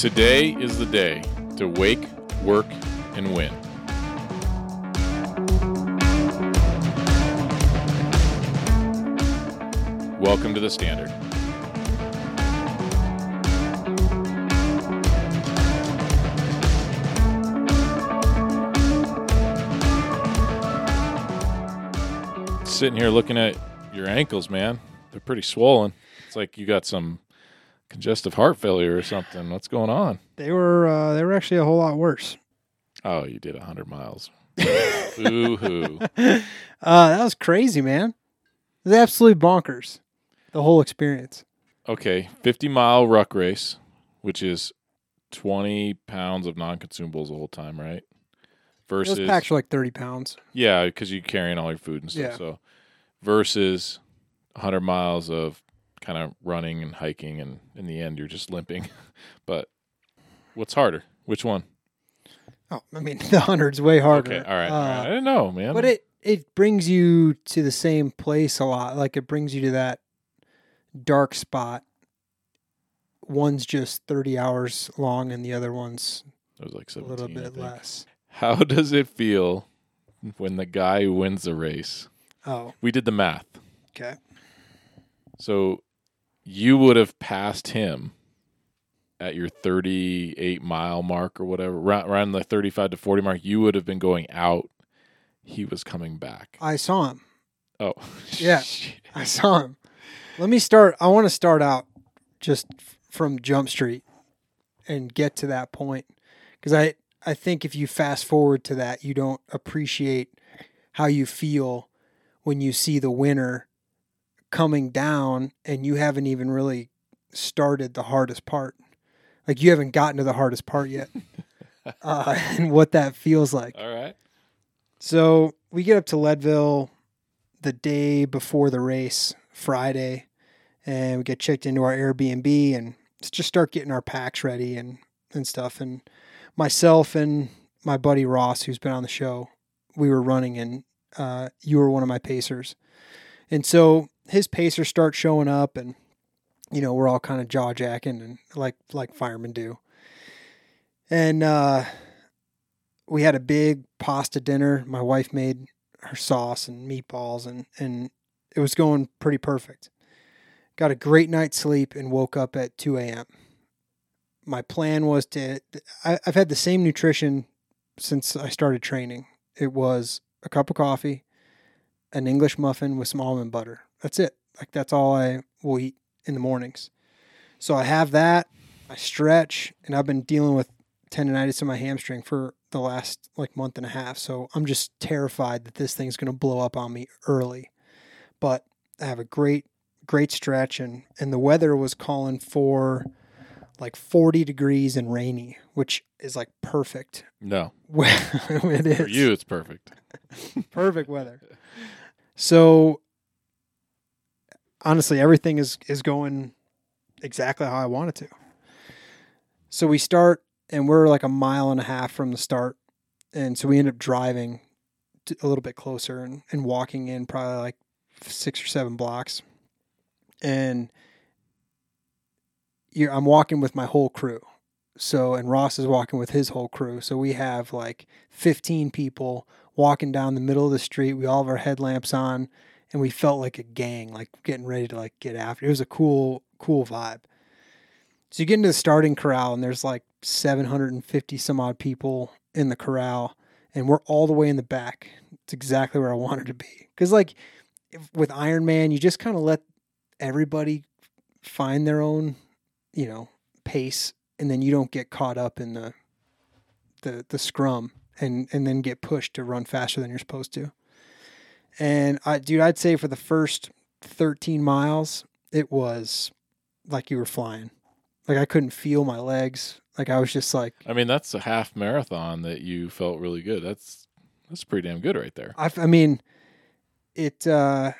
Today is the day to wake, work, and win. Welcome to the Standard. Sitting here looking at your ankles, man. They're pretty swollen. It's like you got some congestive heart failure or something. What's going on? They were uh, they were actually a whole lot worse. Oh, you did 100 miles. Ooh hoo. Uh, that was crazy, man. It was absolutely bonkers. The whole experience. Okay, 50 mile ruck race, which is 20 pounds of non consumables the whole time, right? Versus, Those packs were like thirty pounds. yeah, because you're carrying all your food and stuff. Yeah. So, versus 100 miles of kind of running and hiking, and in the end, you're just limping. but what's harder? Which one? Oh, I mean the hundred's way harder. Okay, all right. all right. I Uh, didn't know, man. But it it brings you to the same place a lot. Like it brings you to that dark spot. One's just thirty hours long, and the other one's it was like 17, a little bit less. How does it feel when the guy wins the race? Oh, We did the math. okay. So you would have passed him at your 38 mile mark or whatever, around, the 35 to 40 mark. You would have been going out. He was coming back. I saw him. Oh, Yeah. I saw him. Let me start. I want to start out just from Jump Street and get to that point because I I think if you fast forward to that, you don't appreciate how you feel when you see the winner coming down and you haven't even really started the hardest part. Like you haven't gotten to the hardest part yet, uh, and what that feels like. All right. So we get up to Leadville the day before the race, Friday, and we get checked into our Airbnb and just start getting our packs ready and, and stuff. And myself and my buddy Ross, who's been on the show, we were running and uh, you were one of my pacers. And so his pacers start showing up and you know, we're all kind of jaw jacking and like like firemen do. And uh we had a big pasta dinner. My wife made her sauce and meatballs, and and it was going pretty perfect. Got a great night's sleep and woke up at two a.m. My plan was to. I, I've had the same nutrition since I started training. It was a cup of coffee, an English muffin with some almond butter. That's it. Like that's all I will eat in the mornings. So I have that. I stretch, and I've been dealing with tendonitis in my hamstring for the last like month and a half. So I'm just terrified that this thing's going to blow up on me early. But I have a great, great stretch, and and the weather was calling for like 40 degrees and rainy, which is like perfect. No, it is for you, it's perfect. perfect weather. So honestly, everything is is going exactly how I want it to. So we start, and we're like a mile and a half from the start, and so we end up driving a little bit closer and, and walking in probably like six or seven blocks, and I'm walking with my whole crew. So and Ross is walking with his whole crew. So we have like 15 people walking down the middle of the street. We all have our headlamps on, and we felt like a gang, like getting ready to like get after. It was a cool, cool vibe. So you get into the starting corral, and there's like 750 some odd people in the corral, and we're all the way in the back. It's exactly where I wanted to be. Because like if, with Iron Man, you just kind of let everybody find their own, you know, pace, and then you don't get caught up in the the the scrum and and then get pushed to run faster than you're supposed to. And I, dude, I'd say for the first 13 miles, it was like you were flying. Like I couldn't feel my legs. Like I was just like, I mean, that's a half marathon that you felt really good. That's that's pretty damn good right there. I, I mean, it, uh,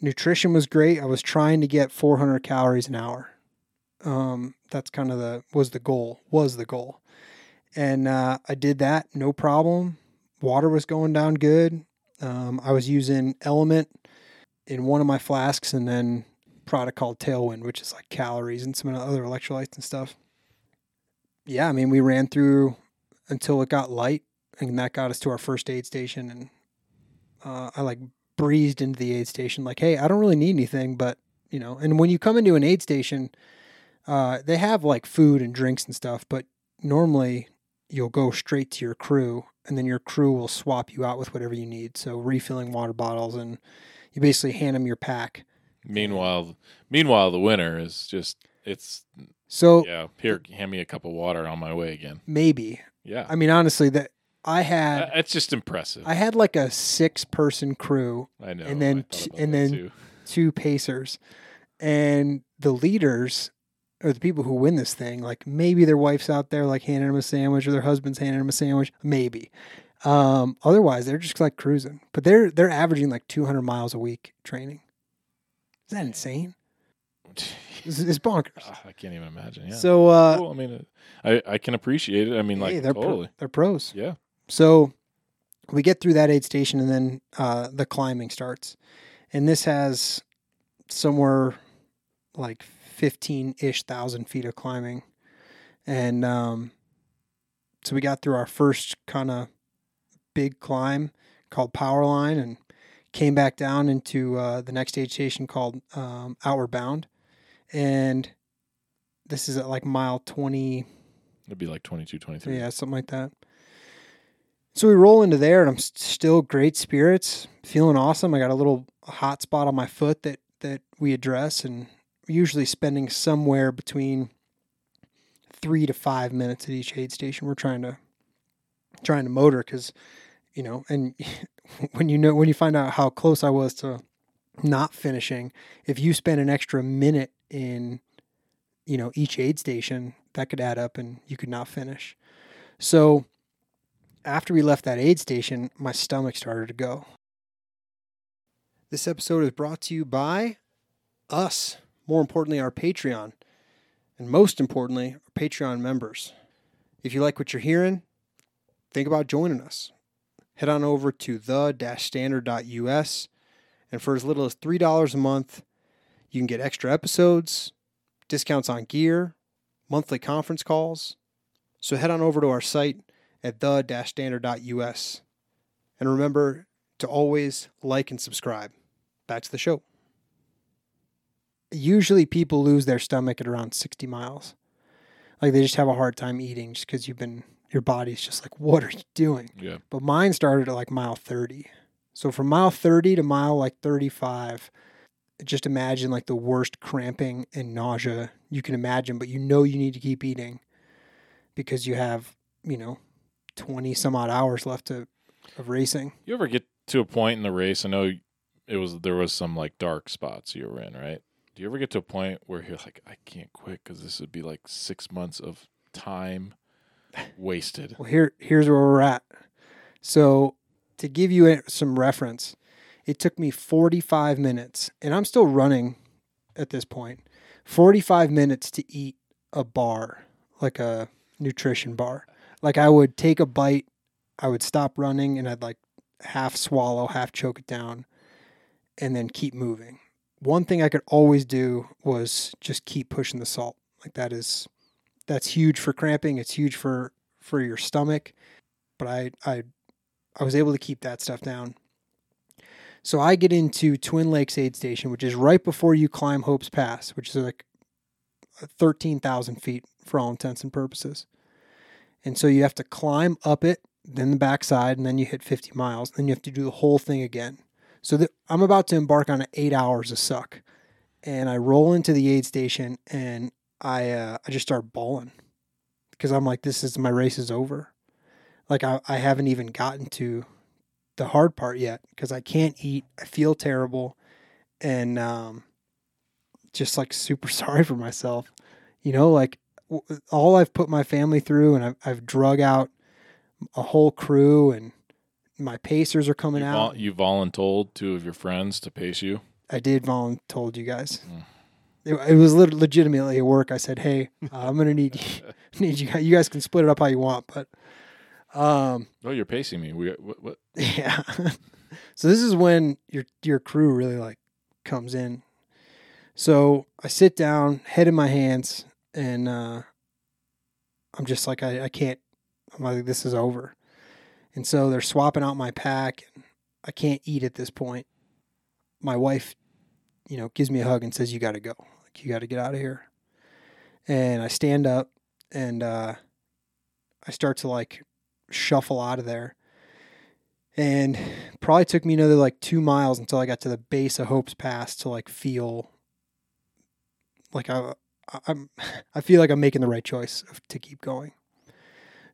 nutrition was great. I was trying to get 400 calories an hour. Um, that's kind of the, was the goal, was the goal. And, uh, I did that. No problem. Water was going down good. Um, I was using LMNT in one of my flasks and then product called Tailwind, which is like calories and some other electrolytes and stuff. yeah, I mean, we ran through until it got light, and that got us to our first aid station. And uh, I like breezed into the aid station, like, hey, I don't really need anything, but you know. And when you come into an aid station, uh, they have like food and drinks and stuff, but normally you'll go straight to your crew, and then your crew will swap you out with whatever you need. So refilling water bottles, and you basically hand them your pack. Meanwhile, meanwhile, the winner is just it's So yeah. Here, hand me a cup of water on my way again. maybe, Yeah, I mean, honestly, that I had. Uh, it's just impressive. I had like a six person crew, I know. and then t- and then- too. two pacers, and the leaders or the people who win this thing, like maybe their wife's out there like handing them a sandwich or their husband's handing them a sandwich, maybe. Um, otherwise, they're just like cruising, but they're they're averaging like 200 miles a week training. Is that insane? It's, it's bonkers. Ah, I can't even imagine. Yeah. So, uh, Cool. I mean, I I can appreciate it. I mean, like hey, they're pro- they're pros. Yeah. So we get through that aid station and then uh, the climbing starts. And this has somewhere like 15 ish thousand feet of climbing. And um, so we got through our first kind of big climb called Power Line and came back down into uh, the next aid station called um, Outward Bound. And this is at like mile 20, It'd be like 22, 23. yeah, something like that. So we roll into there, and I'm still great spirits, feeling awesome. I got a little hot spot on my foot that that we address, and usually spending somewhere between three to five minutes at each aid station. We're trying to trying to motor because you know, and when you know when you find out how close I was to not finishing, if you spend an extra minute in you know each aid station, that could add up, and you could not finish. So after we left that aid station, my stomach started to go. This episode is brought to you by us, more importantly, our Patreon, and most importantly, our Patreon members. If you like what you're hearing, think about joining us. Head on over to the-standard.us, and for as little as $3 a month, you can get extra episodes, discounts on gear, monthly conference calls. So head on over to our site at the-standard.us. And remember to always like and subscribe. Back to the show. Usually people lose their stomach at around 60 miles. Like they just have a hard time eating just because you've been your body's just like, what are you doing? Yeah. But mine started at like mile 30. So from mile 30 to mile like 35, just imagine like the worst cramping and nausea you can imagine, but you know you need to keep eating because you have, you know, 20 some odd hours left to, of racing. You ever get to a point in the race? I know it was there was some like dark spots you were in, right? Do you ever get to a point where you're like, I can't quit because this would be like six months of time wasted? Well, here here's where we're at. So, to give you some reference, it took me 45 minutes, and I'm still running at this point. 45 minutes to eat a bar, like a nutrition bar. Like I would take a bite, I would stop running, and I'd like half swallow, half choke it down, and then keep moving. One thing I could always do was just keep pushing the salt. Like that is that's huge for cramping. It's huge for for your stomach. But I I I was able to keep that stuff down. So I get into Twin Lakes Aid Station, which is right before you climb Hope's Pass, which is like thirteen thousand feet for all intents and purposes. And so you have to climb up it, then the backside, and then you hit fifty miles. Then you have to do the whole thing again. So I'm about to embark on eight hours of suck, and I roll into the aid station and I uh, I just start bawling because I'm like, this is my race is over. Like I, I haven't even gotten to the hard part yet because I can't eat. I feel terrible, and um, just like super sorry for myself. You know, like all I've put my family through, and I've I've drug out a whole crew, and my pacers are coming You, out. vol- you voluntold two of your friends to pace you. I did voluntold you guys. Mm. It, it was lit- legitimately at work. I said, "Hey, uh, I'm gonna need you, need you. guys- You guys can split it up how you want, but um, Oh, you're pacing me. We what? what? yeah. so this is when your your crew really like comes in. So I sit down, head in my hands, and uh, I'm just like I, I can't. I'm like this is over, and so they're swapping out my pack. I can't eat at this point. My wife, you know, gives me a hug and says, "You got to go. Like you got to get out of here." And I stand up and uh, I start to like shuffle out of there. And probably took me another like two miles until I got to the base of Hope's Pass to like feel like I, I'm, I feel like I'm making the right choice to keep going.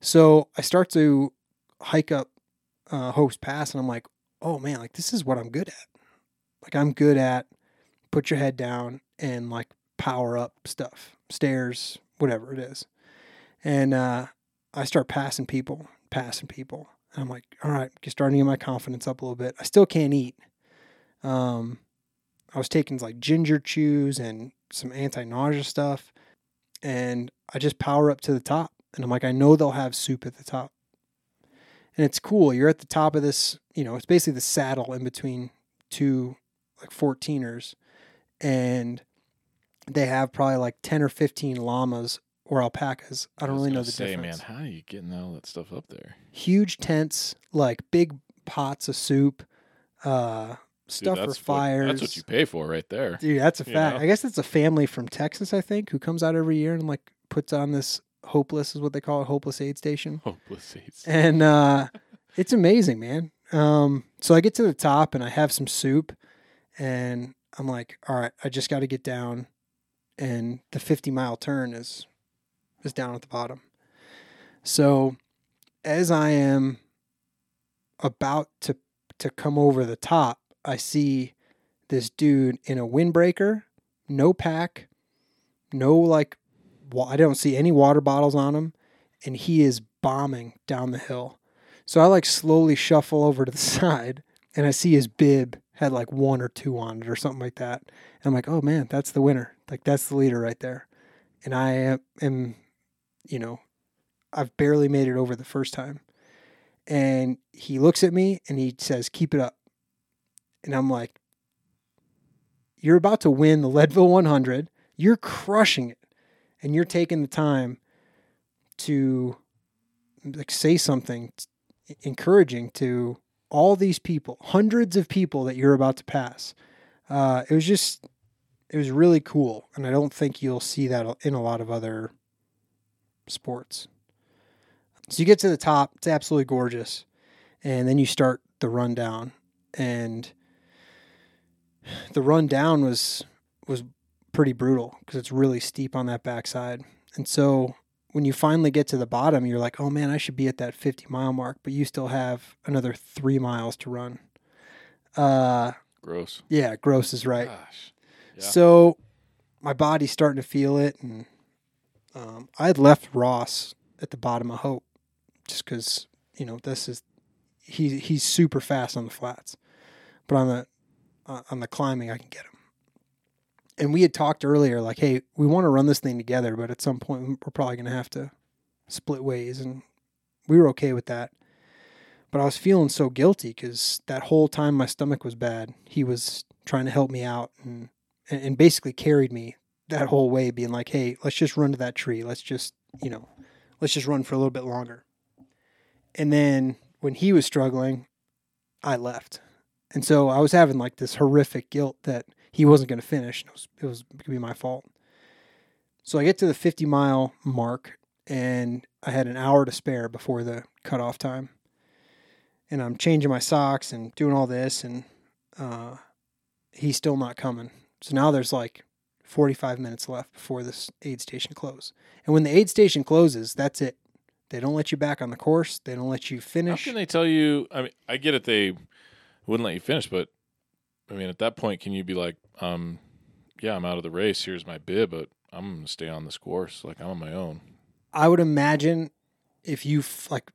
So I start to hike up uh, Hope's Pass, and I'm like, oh man, like this is what I'm good at. Like I'm good at put your head down and like power up stuff, stairs, whatever it is. And uh, I start passing people, passing people. And I'm like, all right, starting to get my confidence up a little bit. I still can't eat. Um, I was taking like ginger chews and some anti nausea stuff. And I just power up to the top. And I'm like, I know they'll have soup at the top. And it's cool. You're at the top of this, you know, it's basically the saddle in between two like 14ers. And they have probably like 10 or 15 llamas or alpacas. I don't was really know the say, difference. man, how are you getting all that stuff up there? Huge tents, like big pots of soup, uh, Dude, stuff for that's fires. What, that's what you pay for right there. Dude, that's a you fact. know? I guess it's a family from Texas, I think, who comes out every year and like puts on this hopeless is what they call it, hopeless aid station. Hopeless seats. And uh it's amazing, man. Um so I get to the top and I have some soup and I'm like, all right, I just gotta get down and the fifty mile turn is is down at the bottom. So as I am about to to come over the top, I see this dude in a windbreaker, no pack, no like I don't see any water bottles on him and he is bombing down the hill. So I like slowly shuffle over to the side and I see his bib had like one or two on it or something like that. And I'm like, "Oh man, that's the winner. Like that's the leader right there." And I am, you know, I've barely made it over the first time. And he looks at me and he says, "Keep it up." And I'm like, "You're about to win the Leadville 100. You're crushing it." And you're taking the time to like say something encouraging to all these people, hundreds of people that you're about to pass. Uh, it was just, it was really cool, and I don't think you'll see that in a lot of other sports. So you get to the top; it's absolutely gorgeous, and then you start the rundown, and the rundown was was pretty brutal because it's really steep on that backside, and so when you finally get to the bottom, you're like, oh man, I should be at that 50 mile mark, but you still have another three miles to run. Uh, Gross. yeah, gross is right. Gosh. Yeah. So my body's starting to feel it, and um, I had left Ross at the bottom of Hope just because you know this is he he's super fast on the flats, but on the uh, on the climbing I can get him. And we had talked earlier, like, hey, we want to run this thing together, but at some point we're probably going to have to split ways, and we were okay with that. But I was feeling so guilty because that whole time my stomach was bad. He was trying to help me out and and basically carried me that whole way, being like, "Hey, let's just run to that tree. Let's just, you know, let's just run for a little bit longer." And then when he was struggling, I left, and so I was having like this horrific guilt that he wasn't going to finish. It was it was going to be my fault. So I get to the 50 mile mark, and I had an hour to spare before the cutoff time, and I'm changing my socks and doing all this, and uh, he's still not coming. So now there's like 45 minutes left before this aid station closes. And when the aid station closes, that's it. They don't let you back on the course. They don't let you finish. How can they tell you? I mean, I get it. They wouldn't let you finish, but I mean, at that point, can you be like, um, yeah, I'm out of the race. Here's my bib, but I'm going to stay on this course. Like I'm on my own. I would imagine if you f- like,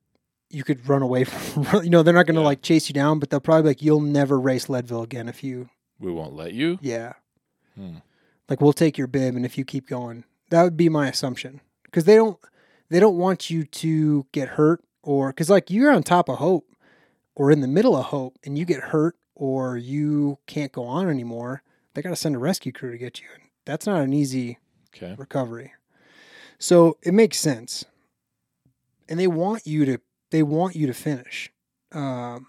you could run away from. You know, they're not going to Yeah. like chase you down, but they'll probably be like, you'll never race Leadville again if you. We won't let you. Yeah, Hmm. like we'll take your bib, and if you keep going, that would be my assumption because they don't they don't want you to get hurt or because like you're on top of Hope or in the middle of Hope and you get hurt or you can't go on anymore. They got to send a rescue crew to get you. And That's not an easy Okay. recovery. So it makes sense. and they want you to they want you to finish. Um,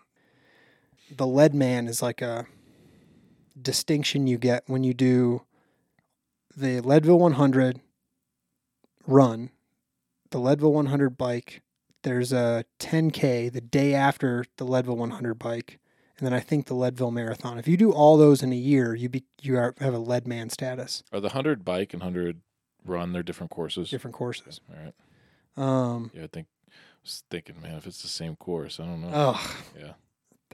the Leadman is like a distinction you get when you do the Leadville 100 run, the Leadville 100 bike. There's a 10K the day after the Leadville 100 bike, and then I think the Leadville Marathon. If you do all those in a year, you be you are, have a Leadman status. Are the hundred bike and hundred run? They're different courses. Different courses. All right. Um, Yeah, I think. I was thinking, man, if it's the same course, I don't know. oh, Yeah.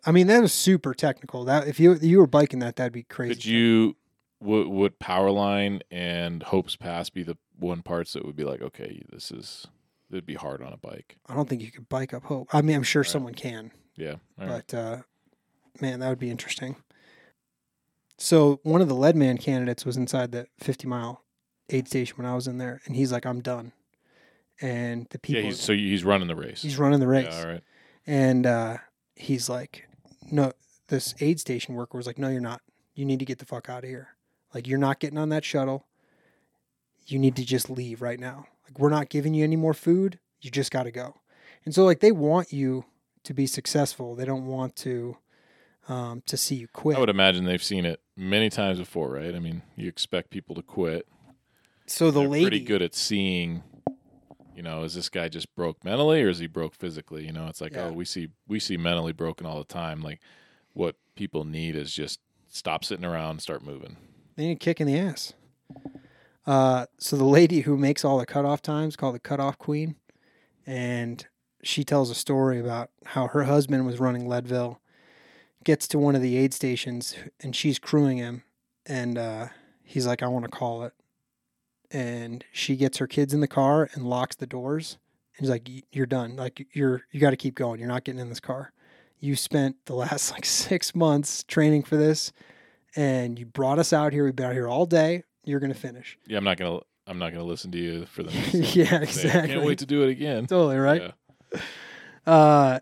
I mean that was super technical. That if you you were biking that, that'd be crazy. Could you would would Powerline and Hopes Pass be the one parts that would be like, okay, this is it'd be hard on a bike. I don't think you could bike up Hope. I mean, I'm sure Right. someone can, Yeah. All right. but uh, man, that would be interesting. So one of the Leadman candidates was inside the 50 mile aid station when I was in there, and he's like, "I'm done." And the people, yeah. He's, so he's running the race. he's running the race, Yeah, all right. and uh, he's like, "No." This aid station worker was like, "No, you're not. You need to get the fuck out of here. Like, you're not getting on that shuttle. You need to just leave right now. Like, we're not giving you any more food. You just got to go." And so, like, they want you to be successful. They don't want to um, to see you quit. I would imagine they've seen it many times before, right? I mean, you expect people to quit. so the They're lady, pretty good at seeing. You know, is this guy just broke mentally, or is he broke physically? You know, it's like, Yeah. oh, we see we see mentally broken all the time. Like, what people need is just stop sitting around, and start moving. they need a kick in the ass. Uh, so the lady who makes all the cutoff times called the cutoff queen, and she tells a story about how her husband was running Leadville, gets to one of the aid stations, and she's crewing him, and uh, he's like, "I want to call it," and she gets her kids in the car and locks the doors. And he's like, "You're done. Like you're you got to keep going. You're not getting in this car. You spent the last like six months training for this." and you brought us out here. We've been out here all day. You're gonna finish. Yeah, I'm not gonna I'm not gonna listen to you for the next. yeah, exactly. Can't wait to do it again. totally right. Yeah. Uh,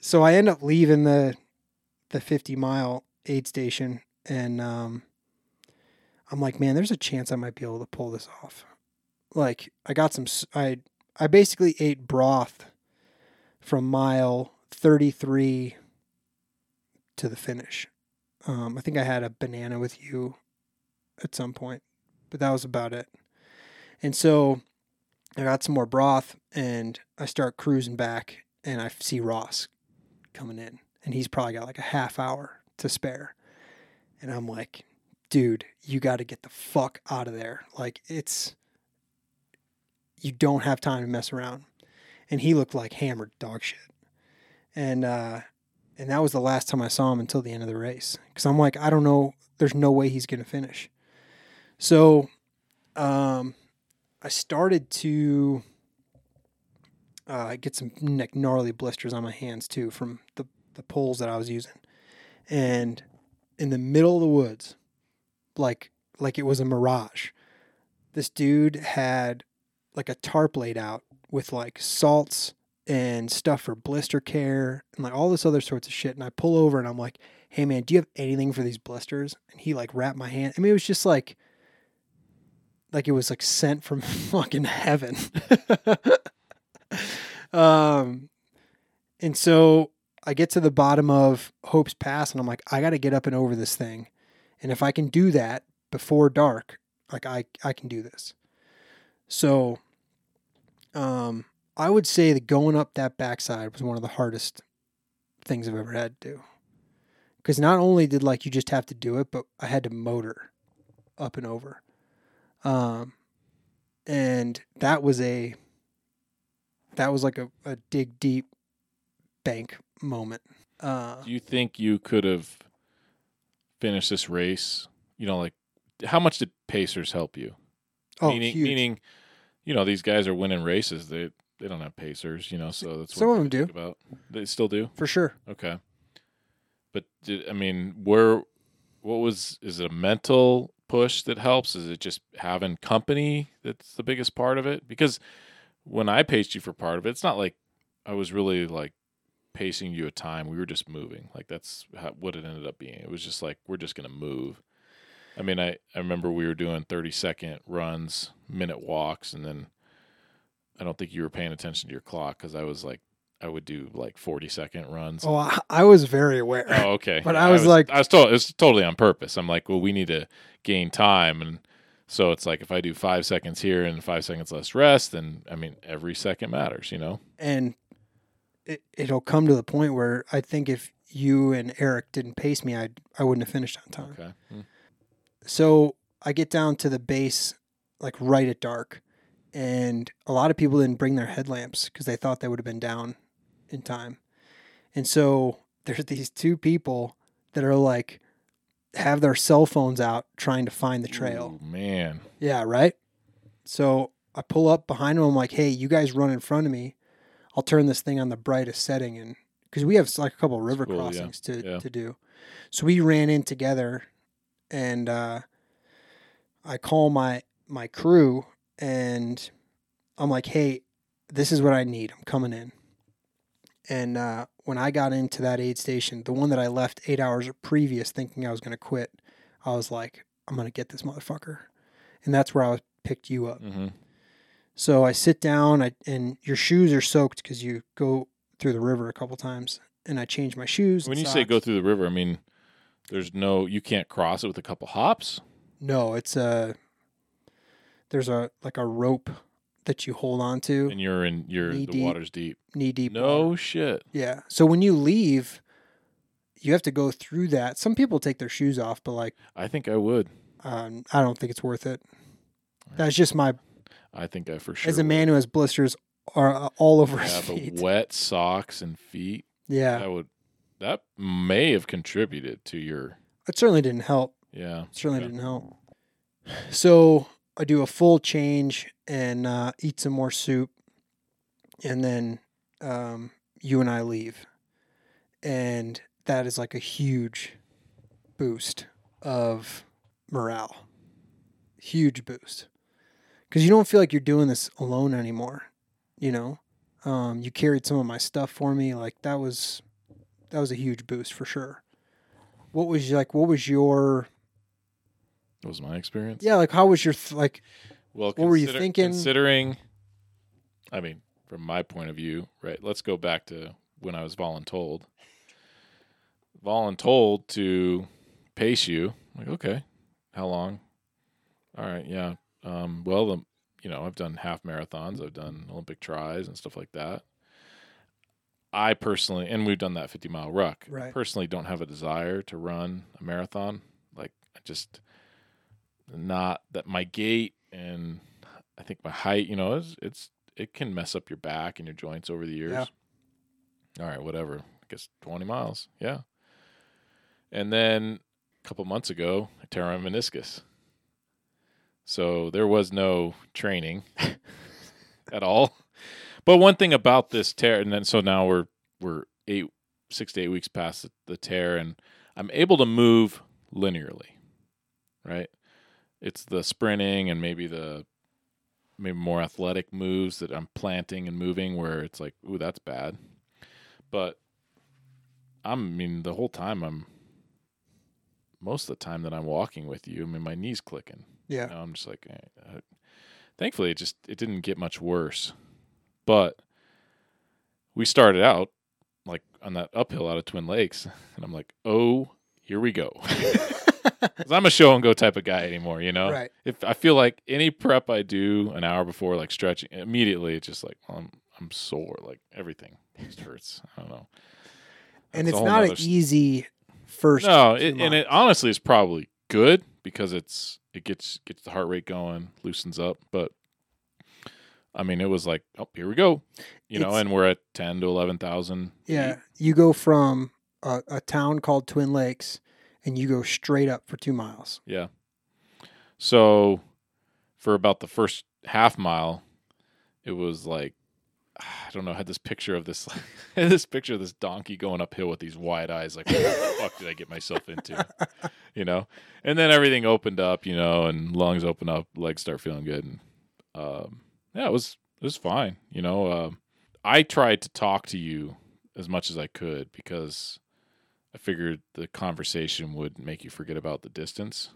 so I end up leaving the the 50 mile aid station, and um, I'm like, man, there's a chance I might be able to pull this off. Like, I got some. I, I basically ate broth from mile 33 to the finish. Um, I think I had a banana with you at some point, but that was about it. And so I got some more broth and I start cruising back and I see Ross coming in and he's probably got like a half hour to spare. And I'm like, dude, you got to get the fuck out of there. Like it's you don't have time to mess around. And he looked like hammered dog shit. And uh and that was the last time I saw him until the end of the race cuz I'm like, I don't know, there's no way he's going to finish. So um I started to uh, get some gnarly blisters on my hands too from the, the poles that I was using. And in the middle of the woods, like like it was a mirage, this dude had like a tarp laid out with like salts and stuff for blister care and like all this other sorts of shit. And I pull over and I'm like, hey man, do you have anything for these blisters? And he like wrapped my hand. I mean, it was just like like it was like sent from fucking heaven. um, and so I get to the bottom of Hope's Pass, and I'm like, I got to get up and over this thing, and if I can do that before dark, like I I can do this. So, um, I would say that going up that backside was one of the hardest things I've ever had to do. Because not only did like you just have to do it, but I had to motor up and over. Um, and that was a that was like a, a dig deep bank moment. Uh, Do you think you could have finished this race? You know, like how much did Pacers help you? oh, meaning, huge. meaning, you know, these guys are winning races. They they don't have Pacers. You know, so that's Some what of them do. About they still do. for sure. Okay, but did, I mean, where what was is it a mental push that helps? Is it just having company that's the biggest part of it? Because when I paced you for part of it, it's not like I was really like pacing you a time. We were just moving. Like that's how, what it ended up being. It was just like we're just gonna move. I mean, I I remember we were doing thirty second runs, minute walks, and then I don't think you were paying attention to your clock because I was like, I would do like 40 second runs. Oh, I, I was very aware. Oh, okay. But I was like- I was told it's totally on purpose. I'm like, well, we need to gain time, and so it's like if I do five seconds here and five seconds less rest, then I mean every second matters, you know. and it, it'll come to the point where I think if you and Eric didn't pace me, I I wouldn't have finished on time. Okay. Hmm. So I get down to the base like right at dark, and a lot of people didn't bring their headlamps because they thought they would have been down in time, and so there's these two people that are like have their cell phones out trying to find the trail. Ooh, man. Yeah, right. So I pull up behind them. I'm like, "Hey, you guys run in front of me. I'll turn this thing on the brightest setting." And because we have like a couple river cool, yeah. crossings to Yeah. to do, so we ran in together, and uh, I call my my crew, and I'm like, "Hey, this is what I need. I'm coming in." And uh, when I got into that aid station, the one that I left eight hours previous, thinking I was going to quit, I was like, "I'm going to get this motherfucker," and that's where I picked you up. hmm So I sit down, I, and your shoes are soaked because you go through the river a couple times, and I change my shoes. When you say go through the river, I mean there's no you can't cross it with a couple hops. no, it's a there's a like a rope that you hold on to, And you're in you're Knee the deep. water's deep. knee deep. No water. shit. yeah. So when you leave, you have to go through that. Some people take their shoes off, but like I think I would. um, I don't think it's worth it. That's just my I think I for sure. as a would. man who has blisters are uh, all over his feet. wet socks and feet. yeah, That would that may have contributed to your it certainly didn't help. yeah. certainly okay. didn't help. So I do a full change and uh, eat some more soup, and then um, you and I leave, and that is like a huge boost of morale, huge boost, because you don't feel like you're doing this alone anymore. You know, um, you carried some of my stuff for me. Like that was that was a huge boost for sure. What was like? What was your That was my experience. yeah, like how was your th- like? Well, What were you thinking? Considering, I mean, from my point of view, right? Let's go back to when I was voluntold. Voluntold to pace you. Like, okay, how long? All right, yeah. Um, well, the, you know, I've done half marathons. I've done Olympic tries and stuff like that. I personally, and we've done that 50 mile ruck. Right. Personally, don't have a desire to run a marathon. Like, I just not that my gait and I think my height, you know, is it's it can mess up your back and your joints over the years. Yeah. All right, whatever. I guess 20 miles. Yeah. And then a couple months ago, I tear my meniscus. So there was no training at all. But one thing about this tear, and then so now we're we're eight six to eight weeks past the, the tear, and I'm able to move linearly, right? It's the sprinting and maybe the maybe more athletic moves that I'm planting and moving where it's like, ooh, that's bad. But I'm, I mean, the whole time I'm most of the time that I'm walking with you, I mean, my knees clicking. Yeah, You know, I'm just like, eh, uh, thankfully, it just it didn't get much worse. But we started out like on that uphill out of Twin Lakes, and I'm like, oh, here we go. 'Cause I'm a show and go type of guy anymore, you know. right. If I feel like any prep I do an hour before, like stretching, immediately it's just like well, I'm I'm sore, like everything just hurts. I don't know. And That's a it's not an nother s- easy first. no, it, and it honestly is probably good because it's it gets gets the heart rate going, loosens up. But I mean, it was like, oh, here we go, you know, It's- and we're at ten to eleven thousand. yeah, you go from a, a town called Twin Lakes, and you go straight up for two miles. yeah. So for about the first half mile, it was like I don't know. I had this picture of this, this picture of this donkey going uphill with these wide eyes, like, what the fuck did I get myself into? You know. And then everything opened up, you know, and lungs open up, legs start feeling good, and um, yeah, it was it was fine. You know, um, I tried to talk to you as much as I could because I figured the conversation would make you forget about the distance.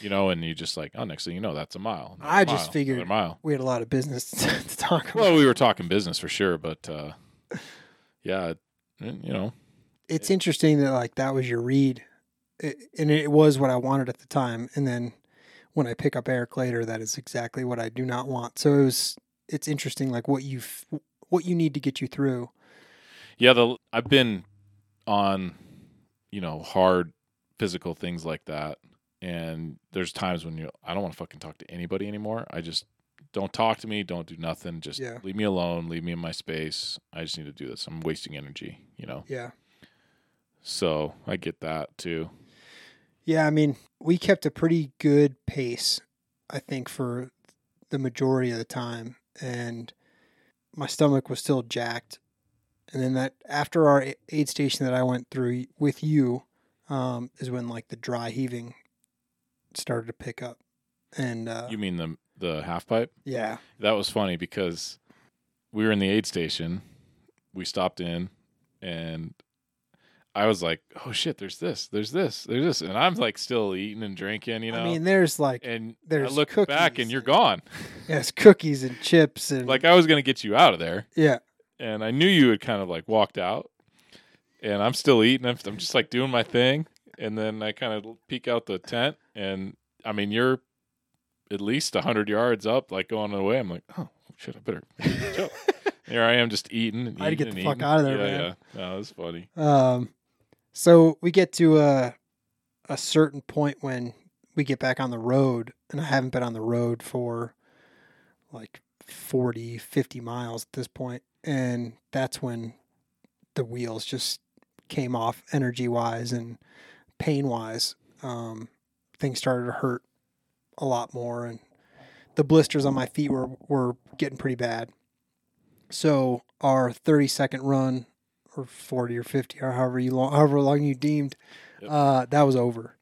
You know, and you just like, oh, next thing you know, that's a mile. I just mile, figured- another mile. We had a lot of business to talk about. Well, we were talking business for sure, but uh, yeah, you know, it's interesting that like that was your read, it, and it was what I wanted at the time. And then when I pick up Eric later, that is exactly what I do not want. So it was. It's interesting, like what you what you need to get you through. yeah. The I've been on, you know, hard physical things like that, and there's times when you I don't want to fucking talk to anybody anymore. I just don't talk to me, don't do nothing, just Yeah. leave me alone, leave me in my space. I just need to do this. I'm wasting energy, you know. Yeah, So I get that too. yeah. I mean, we kept a pretty good pace, I think, for the majority of the time, and my stomach was still jacked. And then that after our aid station that I went through with you, um, is when like the dry heaving started to pick up, and uh, You mean the the half pipe? yeah, That was funny because we were in the aid station. We stopped in and I was like, "Oh shit, there's this. There's this. There's this." And I'm like still eating and drinking, you know. I mean, there's like and there's I look back and you're and- gone. yes, cookies and chips and Like I was to get you out of there. yeah, And I knew you had kind of like walked out. And I'm still eating. I'm I'm just like doing my thing. And then I kind of peek out the tent and I mean, you're at least 100 yards up like going away. I'm like, "Oh, shit, I better chill." Here I am just eating. And I had to get the fuck out of there, yeah, man. Yeah, no, it was funny. Um, so we get to a a certain point when we get back on the road, and I haven't been on the road for like 40, 50 miles at this point, and that's when the wheels just came off energy wise and pain wise. Um, things started to hurt a lot more, and the blisters on my feet were were getting pretty bad. So our 30 second run or 40 or 50 or however you long, however long you deemed Yep. uh, that was over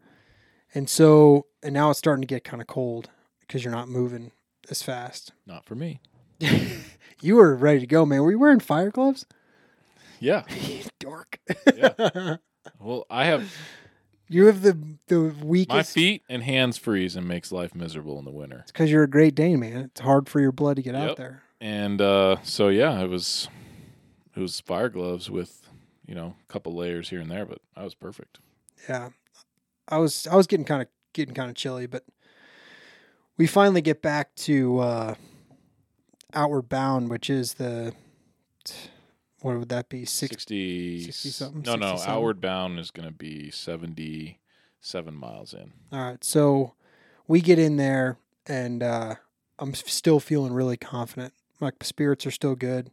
and so and now it's starting to get kind of cold because you're not moving as fast Not for me. you were ready to go man were you wearing fire gloves Yeah. Dork Yeah. Well, I have you have the the weakest. My feet and hands freeze and makes life miserable in the winter. It's because you're a great dane man. It's hard for your blood to get out there. And uh, so yeah, it was it was fire gloves with you know a couple layers here and there, but I was perfect. yeah. I was i was getting kind of getting kind of chilly but we finally get back to uh outward bound which is the what would that be? Six, 60, 60 something, No, no, 67? outward bound is going to be seventy seven miles in. all right so we get in there and uh i'm still feeling really confident. My spirits are still good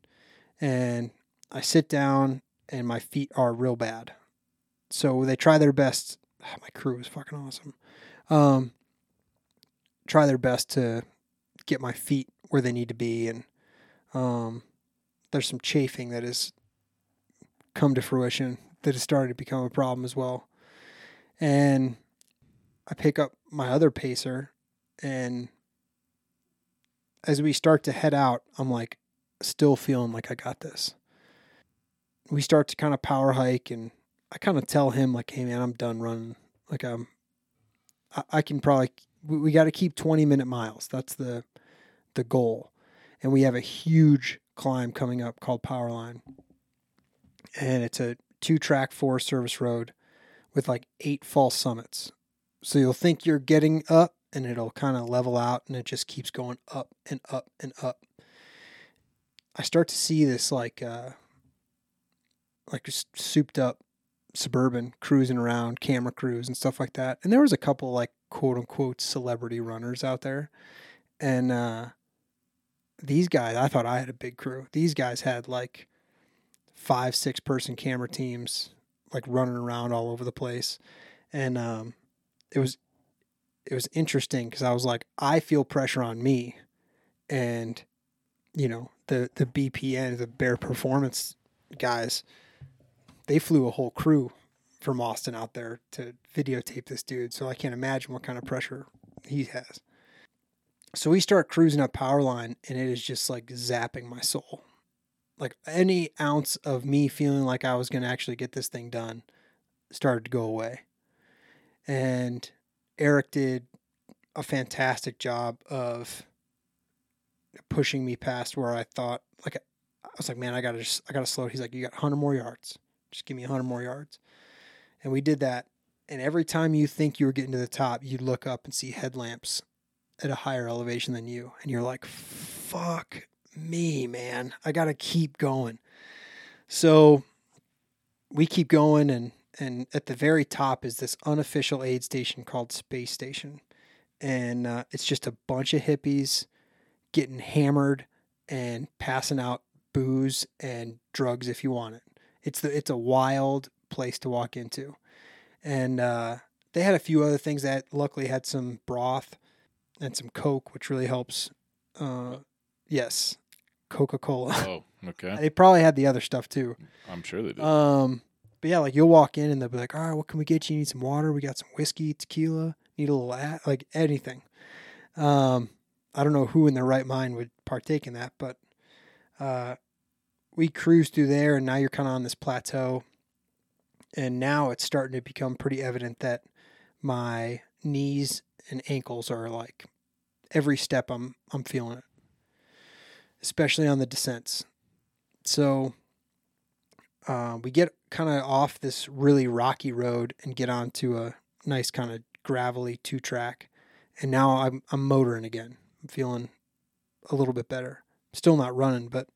and i sit down and my feet are real bad. So they try their best. My crew is fucking awesome. Um try their best to get my feet where they need to be and um there's some chafing that has come to fruition that has started to become a problem as well and I pick up my other pacer, and as we start to head out, I'm like, still feeling like I got this. We start to kind of power hike, and I kind of tell him like, "Hey man, I'm done running. Like I'm, I, I can probably we, we got to keep 20 minute miles. That's the the goal, and we have a huge climb coming up called Powerline, and it's a two track forest service road with like eight false summits. So you'll think you're getting up and it'll kind of level out and it just keeps going up and up and up. I start to see this like uh like just souped up suburban cruising around, camera crews and stuff like that. And there was a couple like quote unquote celebrity runners out there. And uh these guys, I thought I had a big crew. These guys had like five, six person camera teams like running around all over the place. And um it was it was interesting because I was like, I feel pressure on me, and you know the the BPN, the Bare Performance guys, they flew a whole crew from Austin out there to videotape this dude. So I can't imagine what kind of pressure he has. So we start cruising up power line and it is just like zapping my soul. Like any ounce of me feeling like I was going to actually get this thing done started to go away and Eric did a fantastic job of pushing me past where I thought like I was like, man, I gotta just I gotta slow. it." He's like, you got hundred more yards. Just give me hundred more yards. And we did that. And every time you think you were getting to the top, you look up and see headlamps at a higher elevation than you. And you're like, fuck me, man. I gotta keep going. So we keep going and and at the very top is this unofficial aid station called Space Station. And uh, it's just a bunch of hippies getting hammered and passing out booze and drugs if you want it. It's the it's a wild place to walk into, and uh, they had a few other things that luckily had some broth and some Coke, which really helps. Uh, yes, Coca Cola. Oh, okay. they probably had the other stuff too. I'm sure they did. Um, but yeah, like you'll walk in and they'll be like, "All right, what can we get you? You need some water? We got some whiskey, tequila. Need a little a like anything." Um, I don't know who in their right mind would partake in that, but uh, we cruised through there, and now you're kind of on this plateau, and now it's starting to become pretty evident that my knees and ankles are like every step I'm I'm feeling it, especially on the descents. So uh, we get kind of off this really rocky road and get onto a nice kind of gravelly two track, and now I'm I'm motoring again. I'm feeling a little bit better. Still not running, but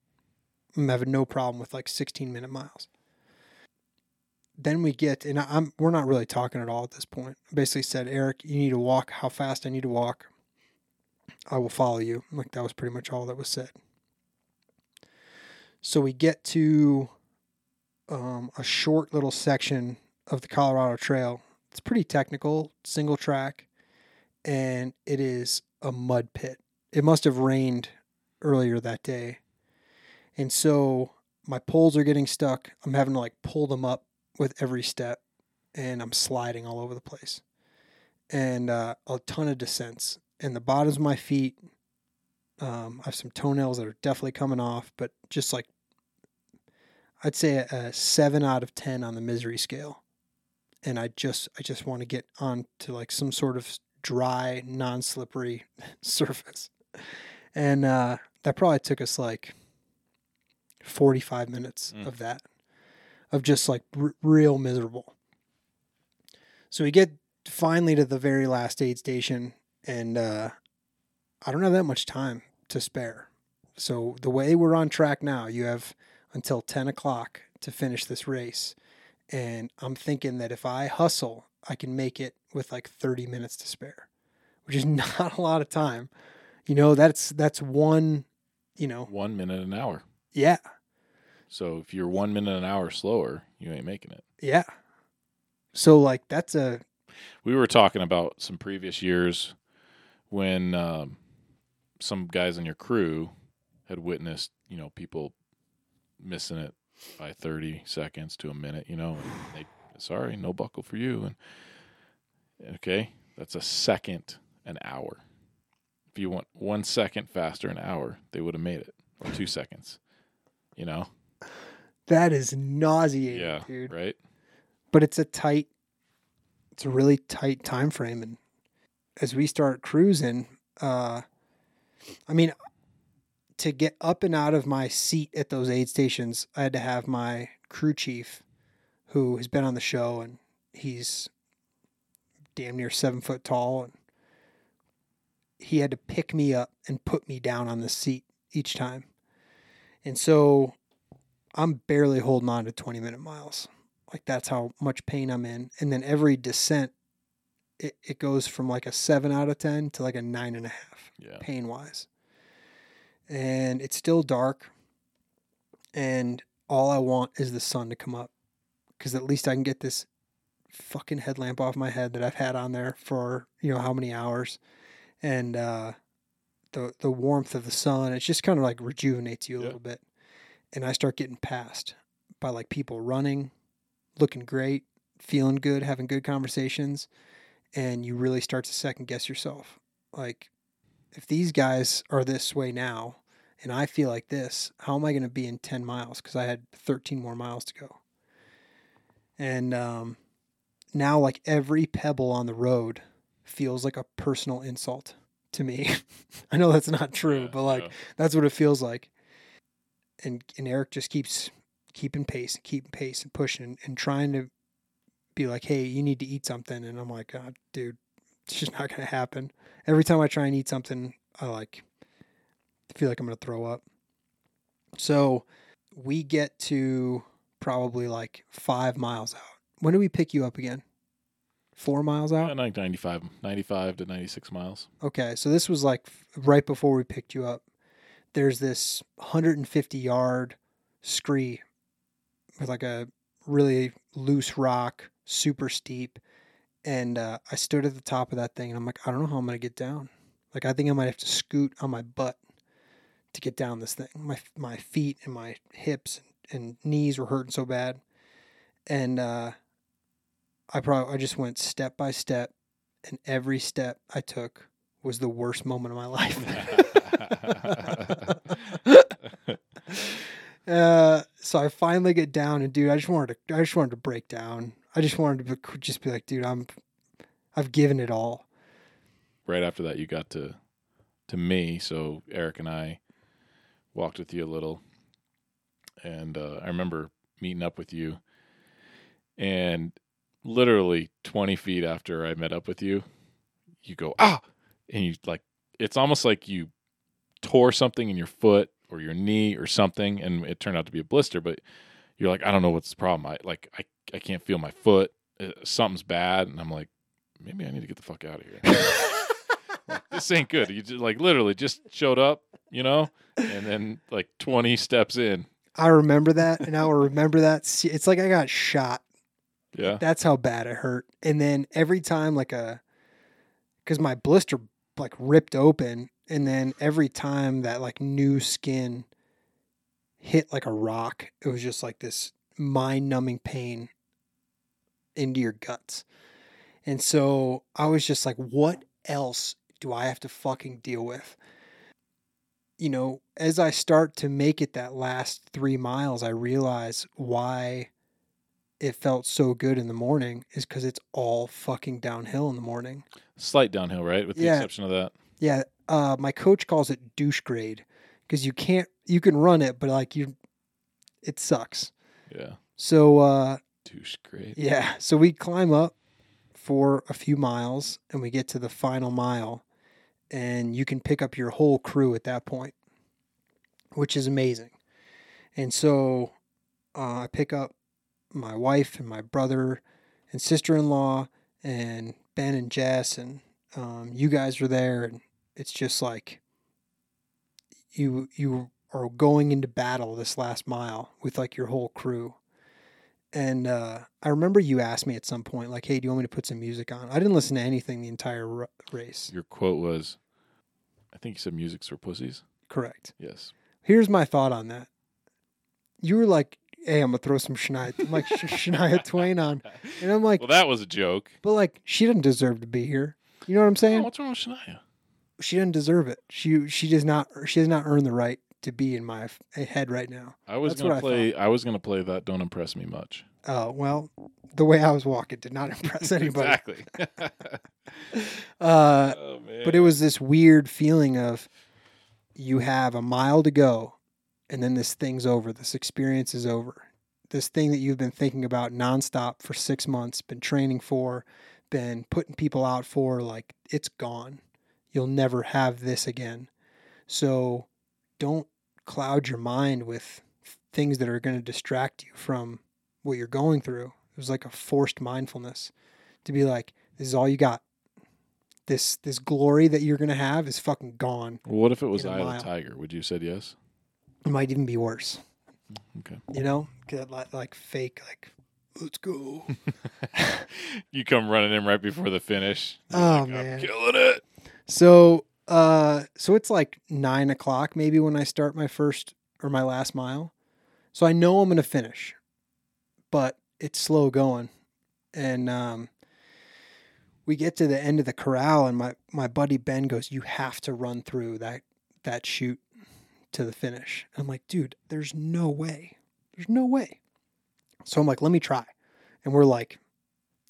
I'm having no problem with like 16 minute miles. Then we get, and I'm we're not really talking at all at this point. Basically said, Eric, you need to walk. How fast I need to walk. I will follow you. Like that was pretty much all that was said. So we get to um, a short little section of the Colorado Trail. It's pretty technical, single track, and it is a mud pit. It must have rained earlier that day. And so my poles are getting stuck. I'm having to like pull them up with every step, and I'm sliding all over the place. And uh, a ton of descents. And the bottoms of my feet, um, I have some toenails that are definitely coming off, but just like I'd say a, a seven out of ten on the misery scale. And I just I just want to get on to like some sort of dry, non-slippery surface. And uh, that probably took us like 45 minutes Mm. of that, of just like r- real miserable. So we get finally to the very last aid station, and uh, I don't have that much time to spare. So the way we're on track now, you have until 10 o'clock to finish this race. And I'm thinking that if I hustle, I can make it with like 30 minutes to spare, which is not a lot of time. You know, that's that's one, you know, one minute an hour. yeah, So if you're one minute an hour slower, you ain't making it. yeah. So like that's a We were talking about some previous years when um, some guys in your crew had witnessed, you know, people missing it by 30 seconds to a minute, you know, and they, sorry, no buckle for you. And okay, that's a second an hour. If you want one second faster an hour, they would have made it, or two seconds, you know? That is nauseating, Yeah, dude. right? but it's a tight it's a really tight time frame and as we start cruising uh i mean to get up and out of my seat at those aid stations i had to have my crew chief who has been on the show and he's damn near seven foot tall and he had to pick me up and put me down on the seat each time and so i'm barely holding on to 20 minute miles like that's how much pain I'm in. And then every descent, it, it goes from like a seven out of 10 to like a nine and a half Yeah. pain wise. And it's still dark. And all I want is the sun to come up because at least I can get this fucking headlamp off my head that I've had on there for, you know, how many hours. And, uh, the, the warmth of the sun, it just kind of like rejuvenates you a Yeah. little bit. And I start getting passed by like people running, looking great, feeling good, having good conversations, and you really start to second guess yourself. Like, if these guys are this way now, and I feel like this, how am I going to be in 10 miles? Because I had 13 more miles to go. And um, now, like every pebble on the road feels like a personal insult to me. I know that's not true, Yeah, but like yeah. that's what it feels like. And and Eric just keeps keeping pace, keeping pace, and pushing, and, and trying to be like, "Hey, you need to eat something," and I'm like, God, "Dude, it's just not gonna happen." Every time I try and eat something, I like feel like I'm gonna throw up. So we get to probably like five miles out. When do we pick you up again? Four miles out. Yeah, like 95, 95 to 96 miles. Okay, so this was like right before we picked you up. There's this 150 yard scree with like a really loose rock, super steep. And uh, I stood at the top of that thing and I'm like, I don't know how I'm going to get down. Like, I think I might have to scoot on my butt to get down this thing. My, my feet and my hips and knees were hurting so bad. And uh, I probably, I just went step by step. And every step I took was the worst moment of my life. uh, so I finally get down, and dude, I just wanted to, I just wanted to break down. I just wanted to be- just be like, dude, I'm, I've given it all. right after that, you got to to me. So Eric and I walked with you a little, and uh, I remember meeting up with you, and literally twenty feet after I met up with you, you go ah, and you like it's almost like you tore something in your foot or your knee or something, and it turned out to be a blister, but. You're like, I don't know what's the problem. I like, I, I can't feel my foot. Uh, something's bad, and I'm like, maybe I need to get the fuck out of here this ain't good. You just like literally just showed up, you know, and then like 20 steps in. I remember that, and I will remember that. It's like I got shot. Yeah. That's how bad it hurt. And then every time, like a, because my blister like ripped open, and then every time that like new skin hit like a rock, it was just like this mind numbing pain into your guts. And so I was just like, what else do I have to fucking deal with? You know, as I start to make it that last three miles, I realize why it felt so good in the morning is because it's all fucking downhill in the morning. Slight downhill, right? With the Yeah. exception of that. Yeah, uh, my coach calls it douche grade because you can't, you can run it, but like you, it sucks. Yeah. So uh, Douche grade. yeah, so we climb up for a few miles and we get to the final mile, and you can pick up your whole crew at that point, which is amazing. And so uh, I pick up my wife and my brother and sister in law and Ben and Jess, and um, you guys were there, and it's just like you you are going into battle this last mile with like your whole crew. And uh, I remember you asked me at some point, like, "Hey, do you want me to put some music on?" I didn't listen to anything the entire r- race. Your quote was, I think you said music's for pussies. Correct. Yes. Here's my thought on that. You were like, "Hey, I'm gonna throw some Shania, I'm like Sh- Shania Twain on," and I'm like, well, that was a joke. "But like, she doesn't deserve to be here." You know what I'm Oh, saying? what's wrong with Shania? She doesn't deserve it. She she does not she does not earn the right to be in my head right now. I was That's gonna what I play. I, was gonna play that. Don't impress me much. Oh well, the way I was walking did not impress anybody. exactly. Uh, oh man. but it was this weird feeling of you have a mile to go and then this thing's over this experience is over this thing that you've been thinking about nonstop for six months been training for been putting people out for like it's gone you'll never have this again so don't cloud your mind with things that are going to distract you from what you're going through it was like a forced mindfulness to be like this is all you got this this glory that you're gonna have is fucking gone. Well, what if it was Eye of the Tiger? Would you have said yes? It might even be worse. Okay. You know, get like, like fake, like let's go. you come running in right before the finish. You're Oh, like, man. I'm killing it. so, uh, so it's like nine o'clock maybe when I start my first or my last mile. So I know I'm gonna finish, but it's slow going, and um, we get to the end of the corral, and my my buddy Ben goes, "You have to run through that that chute to the finish." I'm like, "Dude, there's no way. There's no way." So I'm like, "Let me try," and we're like,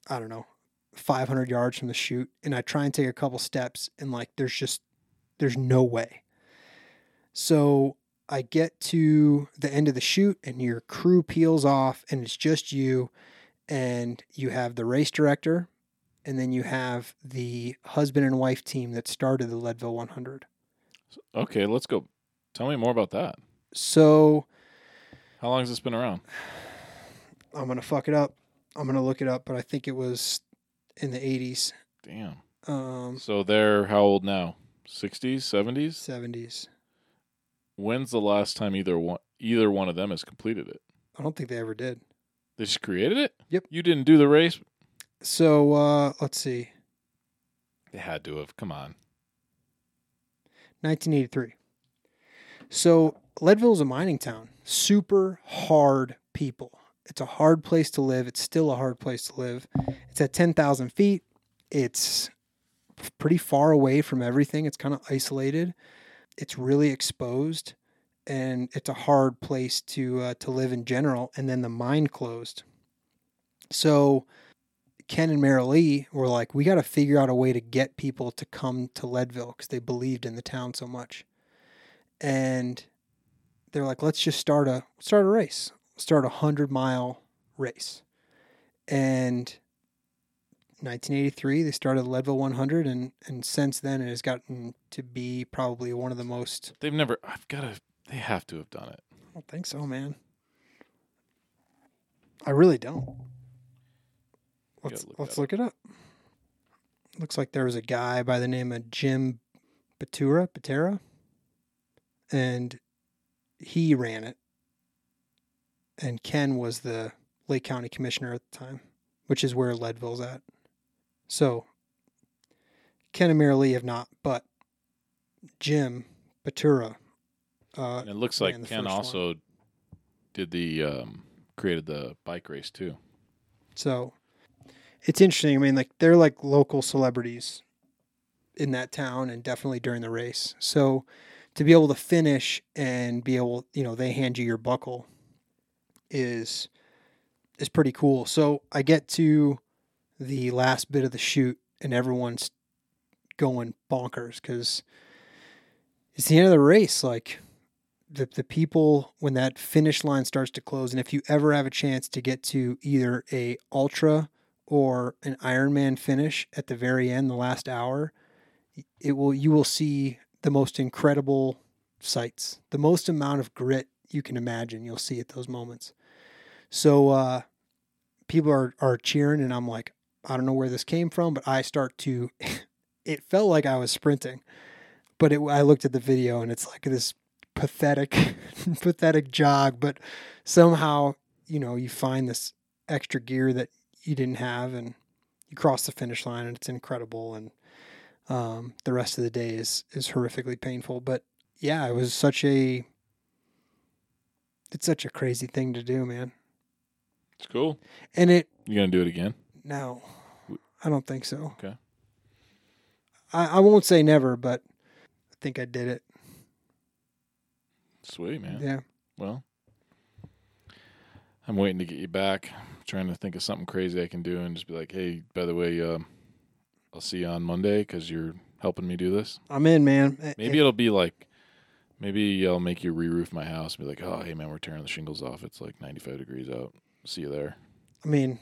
I don't know, 500 yards from the chute, and I try and take a couple steps, and like there's just there's no way. So I get to the end of the chute, and your crew peels off, and it's just you, and you have the race director, and then you have the husband and wife team that started the Leadville 100. Okay, let's go. Tell me more about that. So How long has this been around? I'm gonna fuck it up. I'm gonna look it up, but I think it was in the 80s, Damn. um, So they're how old now? 60s, 70s? 70s. When's the last time either one either one of them has completed it? I don't think they ever did. They just created it? Yep. You didn't do the race? So uh, let's see, They had to have. Come on. 1983. So Leadville is a mining town. Super hard people. It's a hard place to live. It's still a hard place to live. It's at 10,000 feet. It's pretty far away from everything. It's kind of isolated. It's really exposed, and it's a hard place to uh, to live in general. And then the mine closed. So Ken and Merilee were like, we got to figure out a way to get people to come to Leadville because they believed in the town so much. And they're like, let's just start a start a race, start a hundred mile race. And 1983, they started the Leadville 100, and and since then it has gotten to be probably one of the most. They've never I've got to they have to have done it. I don't think so, man. I really don't. Let's look let's look it up. Looks like there was a guy by the name of Jim Batura, Batera, and he ran it. And Ken was the Lake County Commissioner at the time, which is where Leadville's at. So Ken and Merilee have not, but Jim Batura. Uh, And it looks like Ken first one. also did the um created the bike race too. So it's interesting. I mean, like they're like local celebrities in that town and definitely during the race. So to be able to finish and be able, you know, they hand you your buckle is is pretty cool. So I get to the last bit of the chute and everyone's going bonkers cuz it's the end of the race like the, the people when that finish line starts to close and if you ever have a chance to get to either a ultra or an ironman finish at the very end the last hour it will you will see the most incredible sights the most amount of grit you can imagine you'll see at those moments. So uh people are are cheering and i'm like i don't know where this came from but i start to it felt like i was sprinting but it, i looked at the video and it's like this pathetic pathetic jog but somehow you know you find this extra gear that you didn't have and you cross the finish line and it's incredible and um, the rest of the day is is horrifically painful but yeah it was such a it's such a crazy thing to do man It's cool. and it You gonna do it again? no i don't think so Okay. i, I won't say never but i think i did it Sweet man. yeah Well, I'm waiting to get you back. trying to think of something crazy I can do and just be like, hey, by the way, um, I'll see you on Monday because you're helping me do this. i'm in man Eh, Maybe it'll be like, maybe I'll make you re-roof my house. And be like, oh, hey man, we're tearing the shingles off. It's like 95 degrees out. See you there. i mean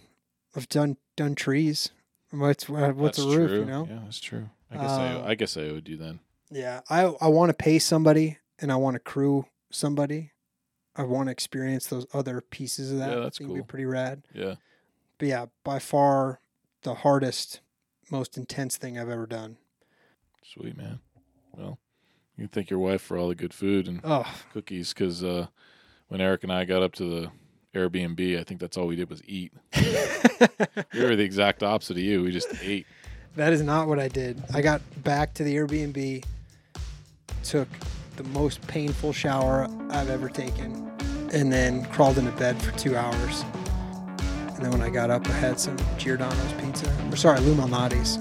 i've done done trees what's uh, what's That's a roof true. you know Yeah, that's true. I guess Uh, I, I guess I owed you then. Yeah, I I want to pay somebody and I want to crew somebody. I want to experience those other pieces of that. Yeah, that's I think it'd cool. Be pretty rad. Yeah. But yeah, by far the hardest, most intense thing I've ever done. Sweet man. Well, you can thank your wife for all the good food and Oh, cookies because uh, when Eric and I got up to the Airbnb, I think that's all we did was eat. We were the exact opposite of you. We just ate. that is not what I did. I got back to the Airbnb, took the most painful shower I've ever taken, and then crawled into bed for two hours. And then when I got up, I had some Giordano's pizza. Or sorry, Lou Malnati's.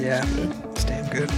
Yeah, it's damn good.